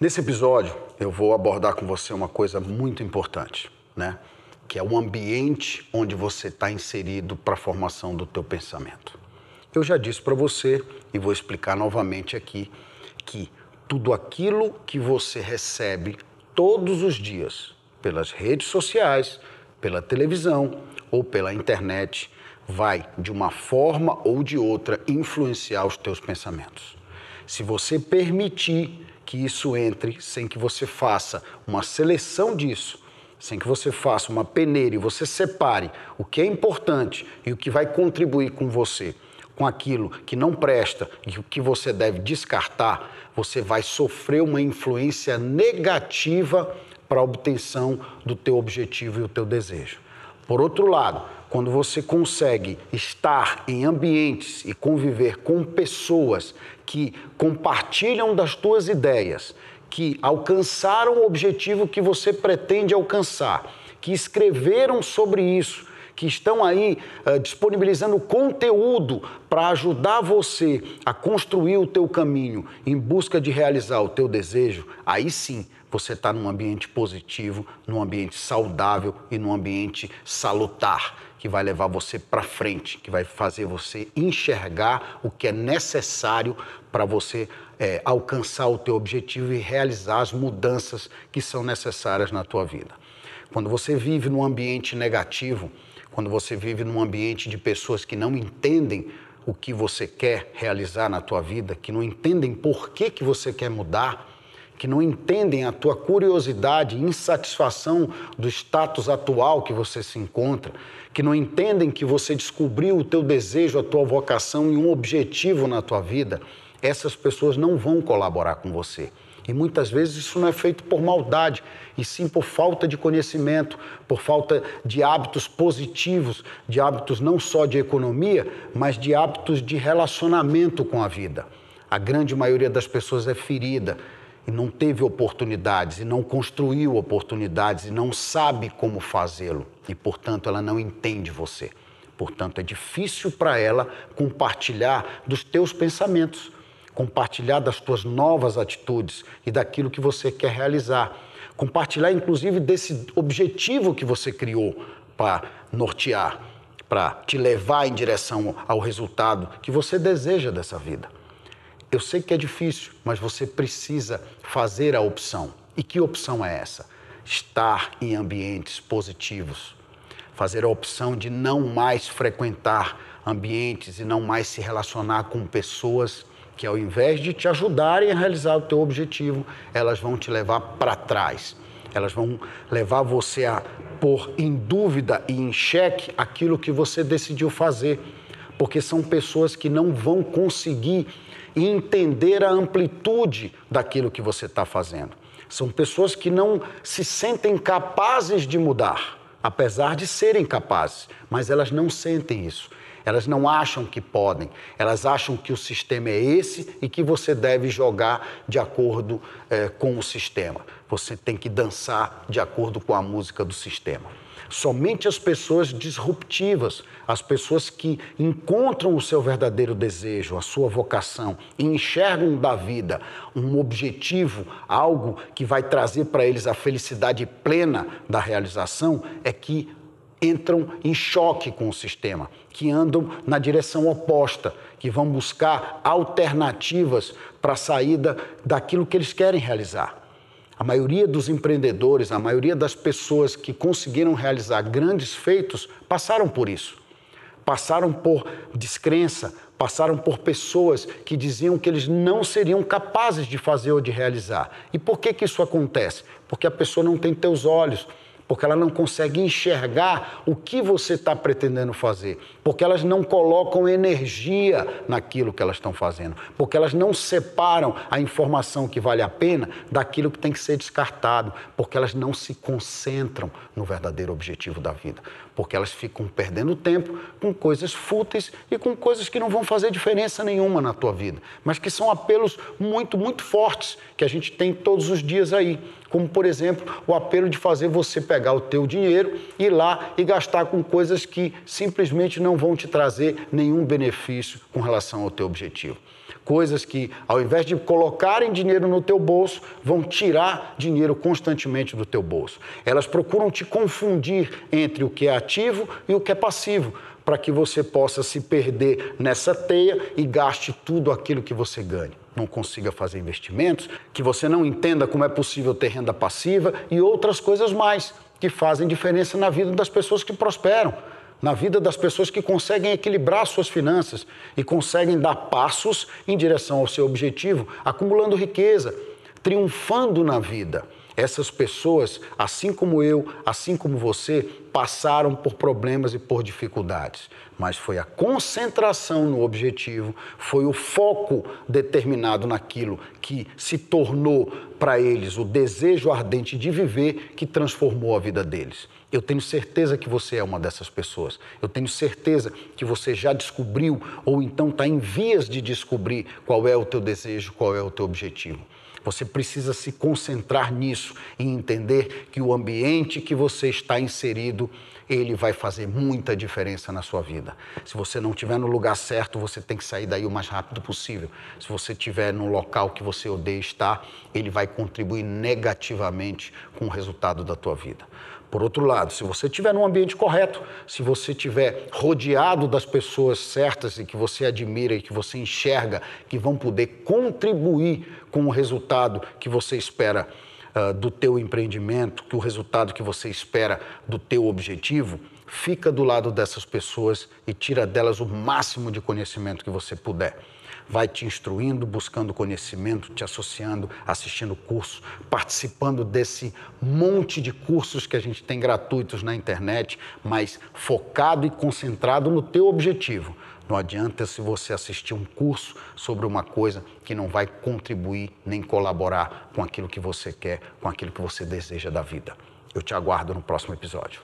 Nesse episódio, eu vou abordar com você uma coisa muito importante, né? Que é o ambiente onde você está inserido para a formação do teu pensamento. Eu já disse para você e vou explicar novamente aqui que tudo aquilo que você recebe todos os dias pelas redes sociais, pela televisão ou pela internet vai de uma forma ou de outra influenciar os teus pensamentos. Se você permitir que isso entre sem que você faça uma seleção disso, sem que você faça uma peneira e você separe o que é importante e o que vai contribuir com você, com aquilo que não presta e o que você deve descartar, você vai sofrer uma influência negativa para a obtenção do teu objetivo e o teu desejo. Por outro lado, quando você consegue estar em ambientes e conviver com pessoas que compartilham das tuas ideias, que alcançaram o objetivo que você pretende alcançar, que escreveram sobre isso, que estão aí uh, disponibilizando conteúdo para ajudar você a construir o teu caminho em busca de realizar o teu desejo, aí sim você está num ambiente positivo, num ambiente saudável e num ambiente salutar que vai levar você para frente, que vai fazer você enxergar o que é necessário para você é, alcançar o teu objetivo e realizar as mudanças que são necessárias na tua vida. Quando você vive num ambiente negativo, quando você vive num ambiente de pessoas que não entendem o que você quer realizar na tua vida, que não entendem por que, que você quer mudar, que não entendem a tua curiosidade insatisfação do status atual que você se encontra, que não entendem que você descobriu o teu desejo, a tua vocação e um objetivo na tua vida, essas pessoas não vão colaborar com você. E muitas vezes isso não é feito por maldade, e sim por falta de conhecimento, por falta de hábitos positivos, de hábitos não só de economia, mas de hábitos de relacionamento com a vida. A grande maioria das pessoas é ferida, e não teve oportunidades, e não construiu oportunidades, e não sabe como fazê-lo, e portanto ela não entende você. Portanto, é difícil para ela compartilhar dos teus pensamentos, compartilhar das tuas novas atitudes e daquilo que você quer realizar. Compartilhar, inclusive, desse objetivo que você criou para nortear, para te levar em direção ao resultado que você deseja dessa vida. Eu sei que é difícil, mas você precisa fazer a opção. E que opção é essa? Estar em ambientes positivos. Fazer a opção de não mais frequentar ambientes e não mais se relacionar com pessoas que, ao invés de te ajudarem a realizar o teu objetivo, elas vão te levar para trás. Elas vão levar você a pôr em dúvida e em xeque aquilo que você decidiu fazer. Porque são pessoas que não vão conseguir e entender a amplitude daquilo que você está fazendo. São pessoas que não se sentem capazes de mudar, apesar de serem capazes, mas elas não sentem isso. Elas não acham que podem, elas acham que o sistema é esse e que você deve jogar de acordo é, com o sistema. Você tem que dançar de acordo com a música do sistema. Somente as pessoas disruptivas, as pessoas que encontram o seu verdadeiro desejo, a sua vocação e enxergam da vida um objetivo, algo que vai trazer para eles a felicidade plena da realização, é que entram em choque com o sistema, que andam na direção oposta, que vão buscar alternativas para a saída daquilo que eles querem realizar. A maioria dos empreendedores, a maioria das pessoas que conseguiram realizar grandes feitos passaram por isso. Passaram por descrença, passaram por pessoas que diziam que eles não seriam capazes de fazer ou de realizar. E por que, que isso acontece? Porque a pessoa não tem teus olhos, porque ela não consegue enxergar o que você está pretendendo fazer, porque elas não colocam energia naquilo que elas estão fazendo, porque elas não separam a informação que vale a pena daquilo que tem que ser descartado, porque elas não se concentram no verdadeiro objetivo da vida, porque elas ficam perdendo tempo com coisas fúteis e com coisas que não vão fazer diferença nenhuma na tua vida, mas que são apelos muito, muito fortes que a gente tem todos os dias aí como por exemplo o apelo de fazer você pegar o teu dinheiro, ir lá e gastar com coisas que simplesmente não vão te trazer nenhum benefício com relação ao teu objetivo. Coisas que, ao invés de colocarem dinheiro no teu bolso, vão tirar dinheiro constantemente do teu bolso. Elas procuram te confundir entre o que é ativo e o que é passivo, para que você possa se perder nessa teia e gaste tudo aquilo que você ganha. Não consiga fazer investimentos, que você não entenda como é possível ter renda passiva e outras coisas mais que fazem diferença na vida das pessoas que prosperam na vida das pessoas que conseguem equilibrar suas finanças e conseguem dar passos em direção ao seu objetivo, acumulando riqueza, triunfando na vida. Essas pessoas, assim como eu, assim como você, passaram por problemas e por dificuldades, mas foi a concentração no objetivo, foi o foco determinado naquilo que se tornou para eles o desejo ardente de viver que transformou a vida deles. Eu tenho certeza que você é uma dessas pessoas. Eu tenho certeza que você já descobriu ou então está em vias de descobrir qual é o teu desejo, qual é o teu objetivo. Você precisa se concentrar nisso e entender que o ambiente que você está inserido, ele vai fazer muita diferença na sua vida. Se você não estiver no lugar certo, você tem que sair daí o mais rápido possível. Se você estiver no local que você odeia estar, ele vai contribuir negativamente com o resultado da tua vida. Por outro lado, se você estiver num ambiente correto, se você estiver rodeado das pessoas certas e que você admira e que você enxerga que vão poder contribuir com o resultado que você espera uh, do teu empreendimento, que o resultado que você espera do teu objetivo, fica do lado dessas pessoas e tira delas o máximo de conhecimento que você puder vai te instruindo, buscando conhecimento, te associando, assistindo cursos, participando desse monte de cursos que a gente tem gratuitos na internet, mas focado e concentrado no teu objetivo. Não adianta se você assistir um curso sobre uma coisa que não vai contribuir nem colaborar com aquilo que você quer, com aquilo que você deseja da vida. Eu te aguardo no próximo episódio.